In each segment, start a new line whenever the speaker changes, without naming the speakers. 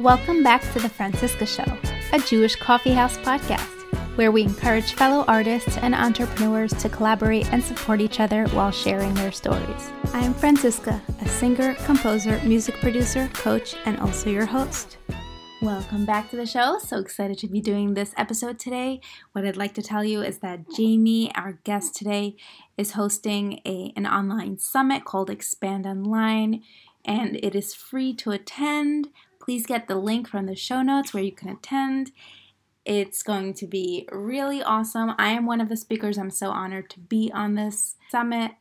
Welcome back to The Franciska Show, a Jewish coffeehouse podcast where we encourage fellow artists and entrepreneurs to collaborate and support each other while sharing their stories. I am Franciska, a singer, composer, music producer, coach, and also your host. Welcome back to the show. So excited to be doing this episode today. What I'd like to tell you is that Jaime, our guest today, is hosting a, an online summit called Expand Online, and it is free to attend. Please get the link from the show notes where you can attend. It's going to be really awesome. I am one of the speakers. I'm so honored to be on this summit.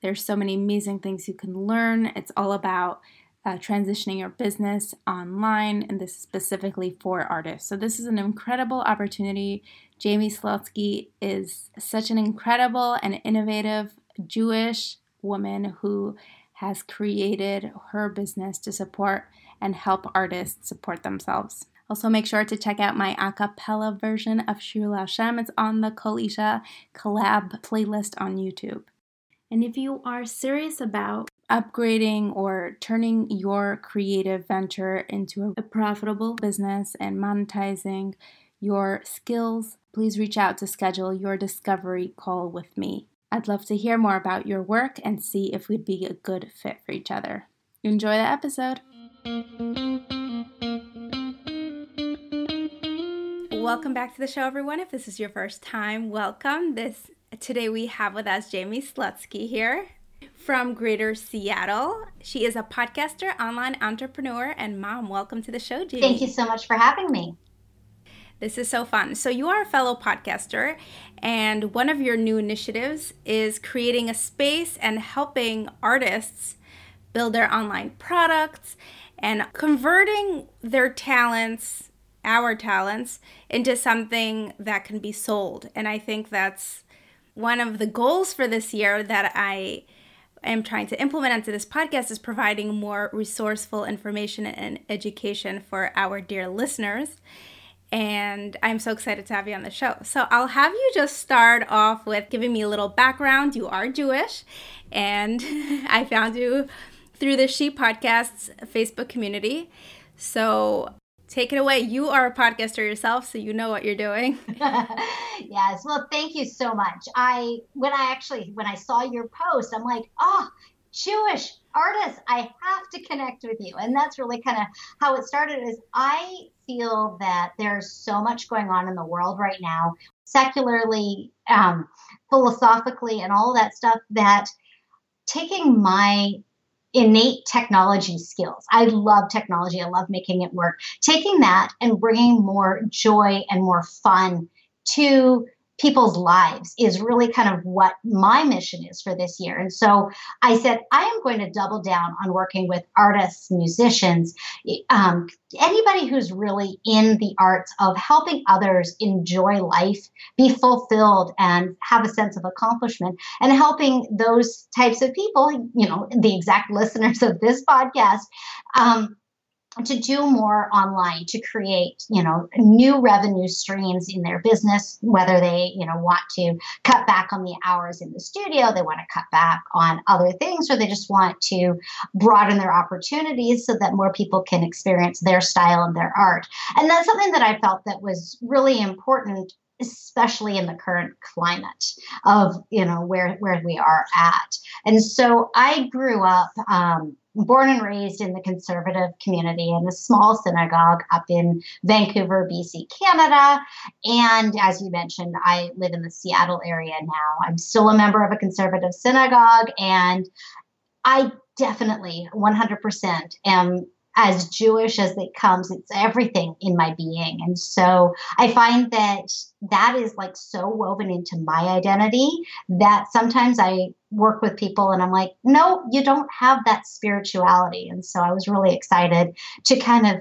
There's so many amazing things you can learn. It's all about uh, transitioning your business online, and this is specifically for artists. So, this is an incredible opportunity. Jaime Slutzky is such an incredible and innovative Jewish woman who has created her business to support and help artists support themselves. Also, make sure to check out my a cappella version of Shir Hashem. It's on the Kol Isha collab playlist on YouTube. And if you are serious about upgrading or turning your creative venture into a profitable business and monetizing your skills, please reach out to schedule your discovery call with me. I'd love to hear more about your work and see if we'd be a good fit for each other. Enjoy the episode. Welcome back to the show, everyone. If this is your first time, welcome. This today we have with us Jaime Slutzky here from Greater Seattle. She is a podcaster, online entrepreneur, and mom. Welcome to the show, Jaime.
Thank you so much for having me.
This is so fun. So, you are a fellow podcaster, and one of your new initiatives is creating a space and helping artists build their online products and converting their talents our talents into something that can be sold. And I think that's one of the goals for this year that I am trying to implement into this podcast is providing more resourceful information and education for our dear listeners. And I'm so excited to have you on the show. So I'll have you just start off with giving me a little background. You are Jewish, and I found you through the She Podcasts Facebook community. So take it away. You are a podcaster yourself, so you know what you're doing.
yes. Well, thank you so much. I when I actually when I saw your post, I'm like, oh, Jewish artists, I have to connect with you. And that's really kind of how it started is I feel that there's so much going on in the world right now, secularly, um, philosophically, and all that stuff that taking my innate technology skills. I love technology. I love making it work. Taking that and bringing more joy and more fun to people's lives is really kind of what my mission is for this year. And so I said, I am going to double down on working with artists, musicians, um, anybody who's really in the arts of helping others enjoy life, be fulfilled, and have a sense of accomplishment, and helping those types of people, you know, the exact listeners of this podcast. Um, to do more online to create you know new revenue streams in their business whether they you know want to cut back on the hours in the studio they want to cut back on other things or they just want to broaden their opportunities so that more people can experience their style and their art. And that's something that i felt that was really important especially in the current climate of you know where where we are at. And so i grew up um, born and raised in the conservative community in a small synagogue up in Vancouver, BC, Canada. And as you mentioned, I live in the Seattle area now. I'm still a member of a conservative synagogue, and I definitely 100% am as Jewish as it comes. It's everything in my being. And so I find that that is like so woven into my identity that sometimes I work with people and I'm like, no, you don't have that spirituality. And so I was really excited to kind of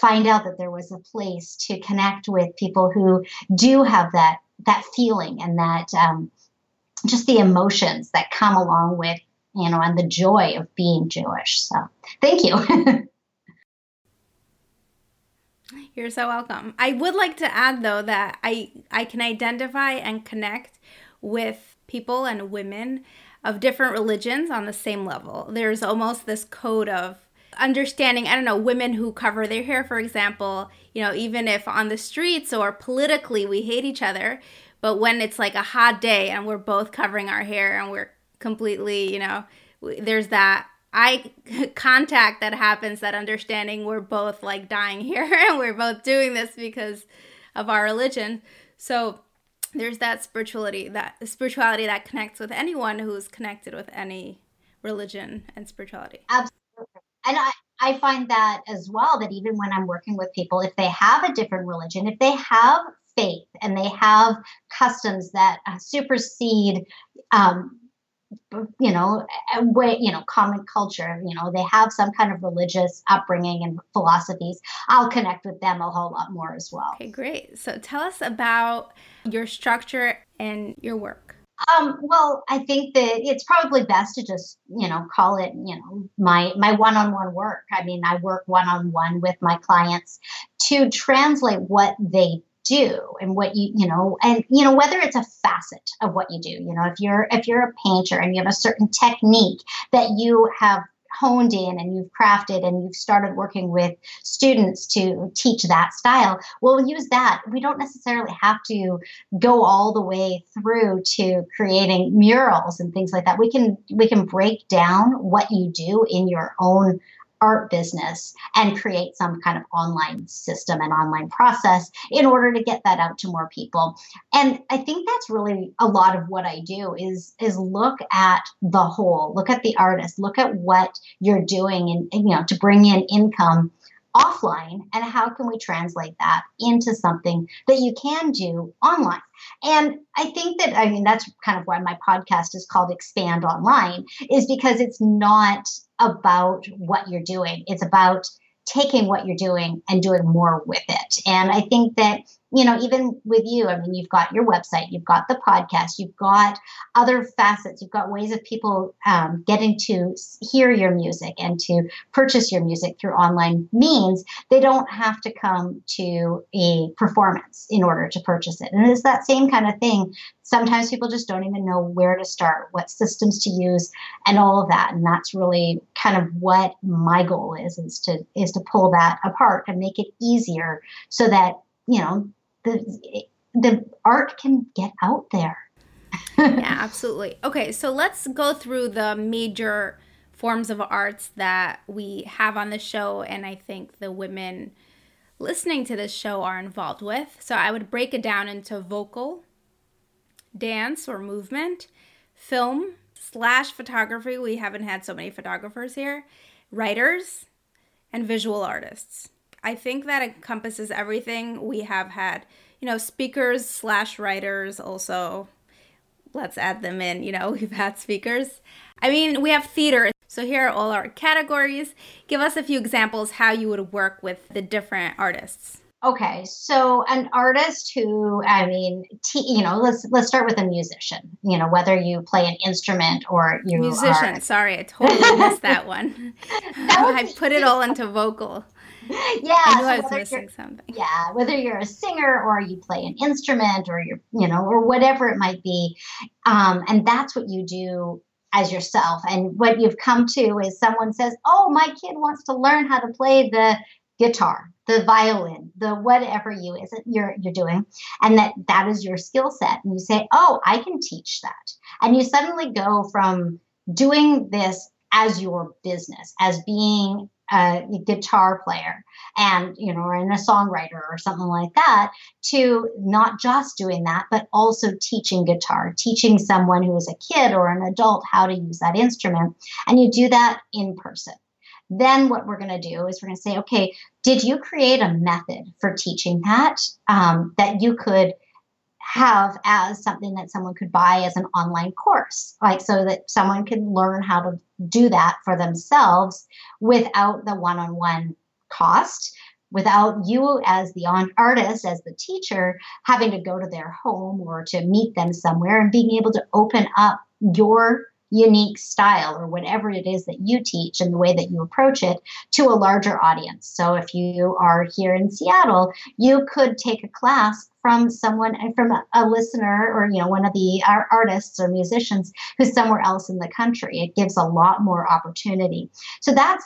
find out that there was a place to connect with people who do have that that feeling and that um, just the emotions that come along with you know and the joy of being Jewish. So thank you.
You're so welcome. I would like to add though that I I can identify and connect with people and women of different religions on the same level. There's almost this code of understanding, I don't know, women who cover their hair for example, you know, even if on the streets or politically we hate each other, but when it's like a hot day and we're both covering our hair and we're completely, you know, there's that eye contact that happens, that understanding we're both like dying here and we're both doing this because of our religion. So there's that spirituality, that spirituality that connects with anyone who's connected with any religion and spirituality.
Absolutely. And I, I find that as well that even when I'm working with people, if they have a different religion, if they have faith and they have customs that supersede um, you know way you know common culture you know they have some kind of religious upbringing and philosophies. I'll connect with them a whole lot more as well.
Okay great. So tell us about your structure and your work.
Um, well, I think that it's probably best to just, you know, call it, you know, my my one-on-one work. I mean, I work one-on-one with my clients to translate what they do and what you you know and you know whether it's a facet of what you do you know if you're if you're a painter and you have a certain technique that you have honed in and you've crafted and you've started working with students to teach that style we'll use that. We don't necessarily have to go all the way through to creating murals and things like that. We can we can break down what you do in your own art business and create some kind of online system and online process in order to get that out to more people. And i think that's really a lot of what i do is is look at the whole look at the artist look at what you're doing and, you know to bring in income offline and how can we translate that into something that you can do online? And i think that i mean that's kind of why my podcast is called expand online is because it's not about what you're doing. It's about taking what you're doing and doing more with it. And i think that you know, even with you, I mean, you've got your website, you've got the podcast, you've got other facets, you've got ways of people um, getting to hear your music and to purchase your music through online means. They don't have to come to a performance in order to purchase it. And it's that same kind of thing. Sometimes people just don't even know where to start, what systems to use, and all of that. And that's really kind of what my goal is: is to is to pull that apart and make it easier so that you know the the art can get out there.
yeah, absolutely. Okay, so let's go through the major forms of arts that we have on the show and I think the women listening to this show are involved with. So I would break it down into vocal, dance or movement, film, slash photography. We haven't had so many photographers here, writers, and visual artists. I think that encompasses everything. We have had, you know, speakers slash writers also. Let's add them in. You know, we've had speakers. I mean, we have theater. So here are all our categories. Give us a few examples how you would work with the different artists.
Okay, so an artist who, I mean, t- you know, let's let's start with a musician. You know, whether you play an instrument or you
musician.
Are...
Sorry, I totally missed that one. that I put it all into vocal.
yeah,
I knew so I missing something.
Yeah, whether you're a singer or you play an instrument or you're, you know, or whatever it might be, um, and that's what you do as yourself. And what you've come to is someone says, "Oh, my kid wants to learn how to play the guitar, the violin, the whatever you is it you're you're doing, and that that is your skill set." And you say, "Oh, I can teach that," and you suddenly go from doing this as your business, as being a guitar player and you know or in a songwriter or something like that to not just doing that but also teaching guitar teaching someone who is a kid or an adult how to use that instrument. And you do that in person. Then what we're going to do is we're going to say, okay, did you create a method for teaching that um, that you could have as something that someone could buy as an online course, like so that someone can learn how to do that for themselves without the one on one cost, without you as the artist, as the teacher, having to go to their home or to meet them somewhere and being able to open up your unique style or whatever it is that you teach and the way that you approach it to a larger audience. So if you are here in Seattle, you could take a class from someone uh, from a, a listener or you know one of the artists or musicians who's somewhere else in the country. It gives a lot more opportunity. So that's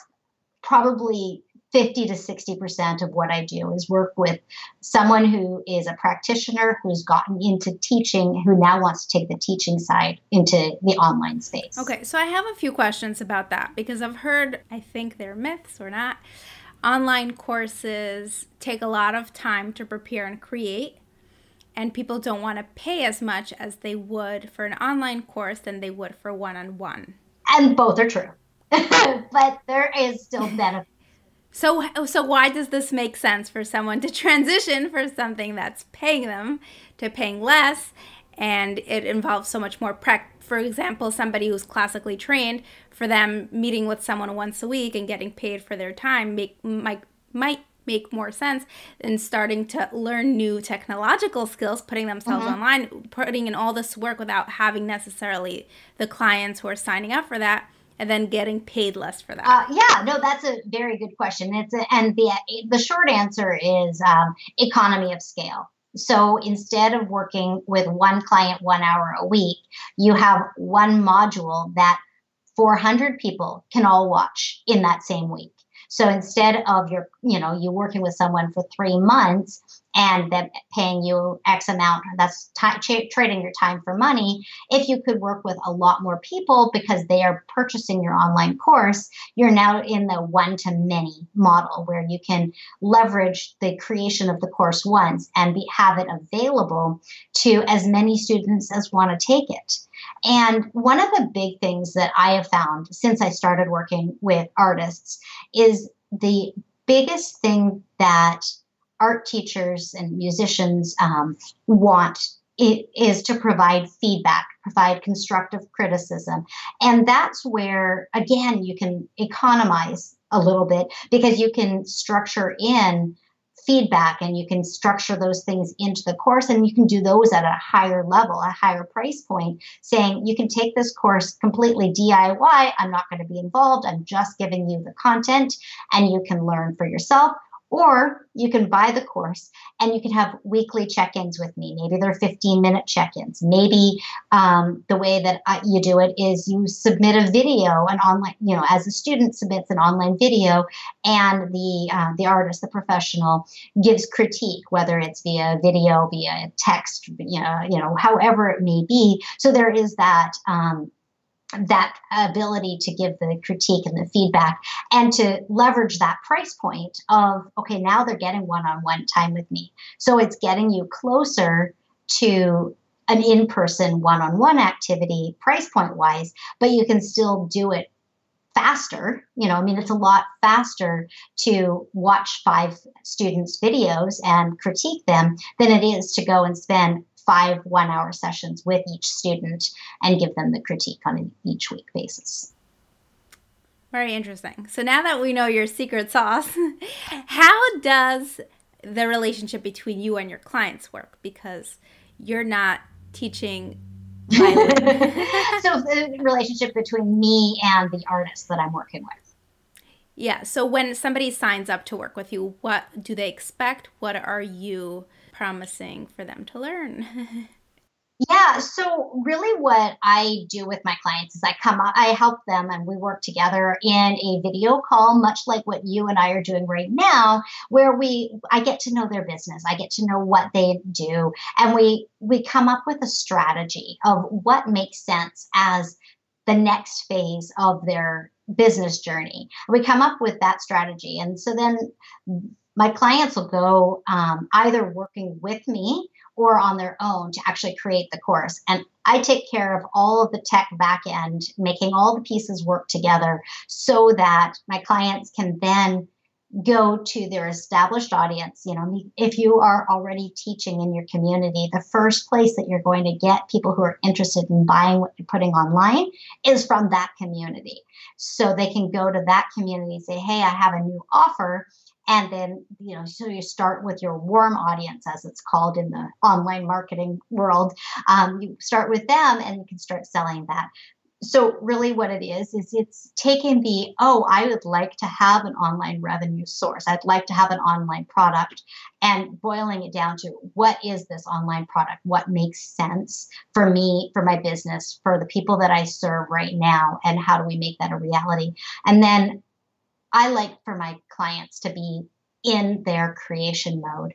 probably 50 to 60% of what I do is work with someone who is a practitioner who's gotten into teaching, who now wants to take the teaching side into the online space.
Okay, so I have a few questions about that because I've heard, I think they're myths or not. Online courses take a lot of time to prepare and create, and people don't want to pay as much as they would for an online course than they would for one on one.
And both are true. but there is still benefit
so, so why does this make sense for someone to transition for something that's paying them to paying less, and it involves so much more prep? For example, somebody who's classically trained, for them meeting with someone once a week and getting paid for their time make might might make more sense than starting to learn new technological skills, putting themselves mm-hmm. online, putting in all this work without having necessarily the clients who are signing up for that and then getting paid less for that?
Uh, yeah, no, that's a very good question. It's a, and the the short answer is um, economy of scale. So instead of working with one client one hour a week, you have one module that 400 people can all watch in that same week. So instead of your, you know, you working with someone for three months and them paying you X amount, that's t- trading your time for money. If you could work with a lot more people because they are purchasing your online course, you're now in the one to many model where you can leverage the creation of the course once and be, have it available to as many students as want to take it. And one of the big things that I have found since I started working with artists is the biggest thing that art teachers and musicians um, want is to provide feedback, provide constructive criticism. And that's where, again, you can economize a little bit because you can structure in feedback and you can structure those things into the course and you can do those at a higher level, a higher price point, saying you can take this course completely DIY. I'm not going to be involved. I'm just giving you the content and you can learn for yourself. Or you can buy the course and you can have weekly check ins with me. Maybe they're 15 minute check ins. Maybe um, the way that I, you do it is you submit a video, an online, you know, as a student submits an online video, and the, uh, the artist, the professional, gives critique, whether it's via video, via text, you know, you know however it may be. So there is that. Um, that ability to give the critique and the feedback and to leverage that price point of okay now they're getting one-on-one time with me. So it's getting you closer to an in-person one-on-one activity price point wise but you can still do it faster. You know i mean it's a lot faster to watch five students videos and critique them than it is to go and spend five one hour sessions with each student and give them the critique on an each week basis.
Very interesting. So now that we know your secret sauce, how does the relationship between you and your clients work? Because you're not teaching.
so the relationship between me and the artist that I'm working with.
Yeah. So when somebody signs up to work with you, what do they expect? What are you promising for them to learn?
yeah, so really what I do with my clients is I come I help them and we work together in a video call much like what you and I are doing right now where we I get to know their business. I get to know what they do and we we come up with a strategy of what makes sense as the next phase of their business journey. We come up with that strategy. And so then my clients will go um, either working with me or on their own to actually create the course. And I take care of all of the tech back end, making all the pieces work together so that my clients can then go to their established audience. You know, if you are already teaching in your community, the first place that you're going to get people who are interested in buying what you're putting online is from that community. So they can go to that community and say, hey, I have a new offer. And then, you know, so you start with your warm audience, as it's called in the online marketing world. Um, you start with them and you can start selling that. So really what it is is it's taking the oh i would like to have an online revenue source. I'd like to have an online product and boiling it down to what is this online product? What makes sense for me for my business for the people that i serve right now and how do we make that a reality? And then i like for my clients to be in their creation mode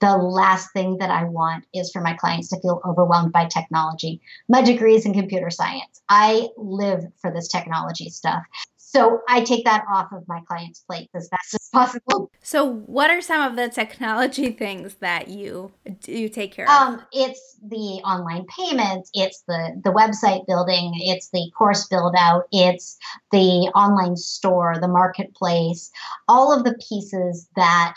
the last thing that I want is for my clients to feel overwhelmed by technology. My degree is in computer science. I live for this technology stuff. So I take that off of my clients' plate as best as possible.
So, what are some of the technology things that you you take care of?
Um, it's the online payments, it's the the website building, it's the course build out, it's the online store, the marketplace, all of the pieces that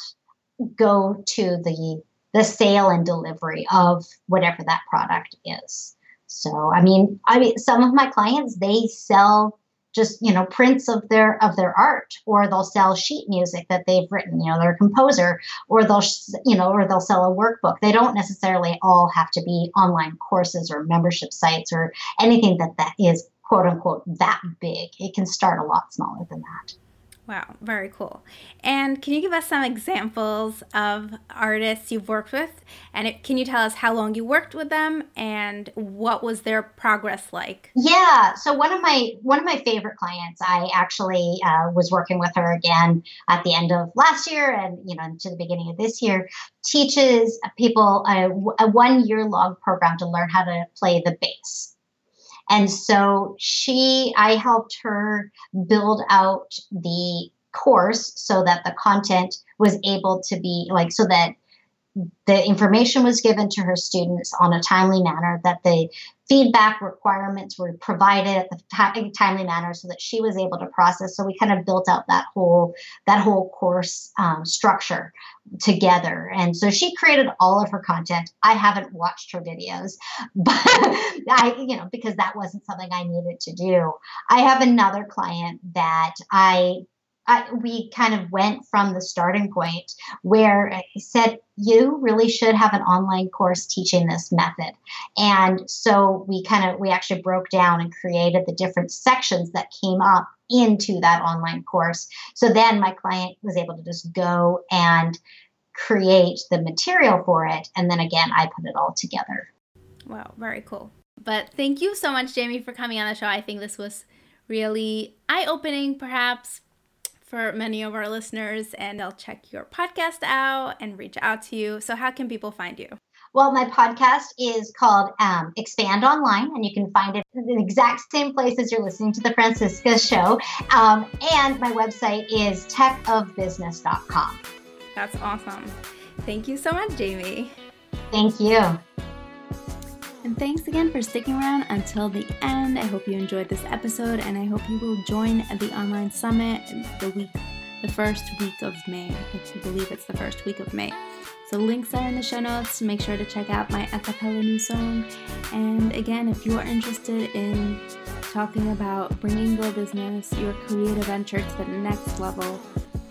go to the the sale and delivery of whatever that product is. So, I mean, I mean, some of my clients they sell just you know prints of their of their art, or they'll sell sheet music that they've written. You know, they're a composer, or they'll you know, or they'll sell a workbook. They don't necessarily all have to be online courses or membership sites or anything that that is quote unquote that big. It can start a lot smaller than that.
Wow, very cool. And can you give us some examples of artists you've worked with? And it, can you tell us how long you worked with them and what was their progress like?
Yeah, so one of my one of my favorite clients, I actually uh, was working with her again at the end of last year and you know into the beginning of this year. Teaches people a, a one year long program to learn how to play the bass. And so she, I helped her build out the course so that the content was able to be like, so that the information was given to her students on a timely manner, that the feedback requirements were provided at the timely manner so that she was able to process. So we kind of built out that whole that whole course um, structure together. And so she created all of her content. I haven't watched her videos, but I, you know, because that wasn't something I needed to do. I have another client that I I, we kind of went from the starting point where he said, you really should have an online course teaching this method. And so we kind of, we actually broke down and created the different sections that came up into that online course. So then my client was able to just go and create the material for it. And then again, I put it all together.
Wow, very cool. But thank you so much, Jaime, for coming on the show. I think this was really eye opening, perhaps for many of our listeners, and they'll check your podcast out and reach out to you. So, how can people find you?
Well, my podcast is called um, Expand Online, and you can find it in the exact same place as you're listening to the Franciska show. Um, and my website is techofbusiness.com.
That's awesome. Thank you so much, Jaime.
Thank you.
And thanks again for sticking around until the end. I hope you enjoyed this episode and I hope you will join the online summit the week the first week of May. I believe it's the first week of May. So links are in the show notes. Make sure to check out my acapella new song. And again, if you are interested in talking about bringing your business, your creative venture to the next level,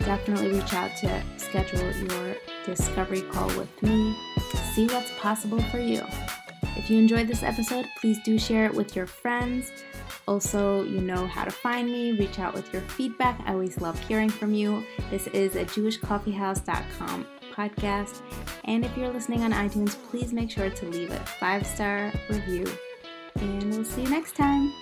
definitely reach out to schedule your discovery call with me. See what's possible for you. If you enjoyed this episode, please do share it with your friends. Also, you know how to find me, reach out with your feedback. I always love hearing from you. This is a jewishcoffeehouse.com podcast. And if you're listening on iTunes, please make sure to leave a five star review. And we'll see you next time.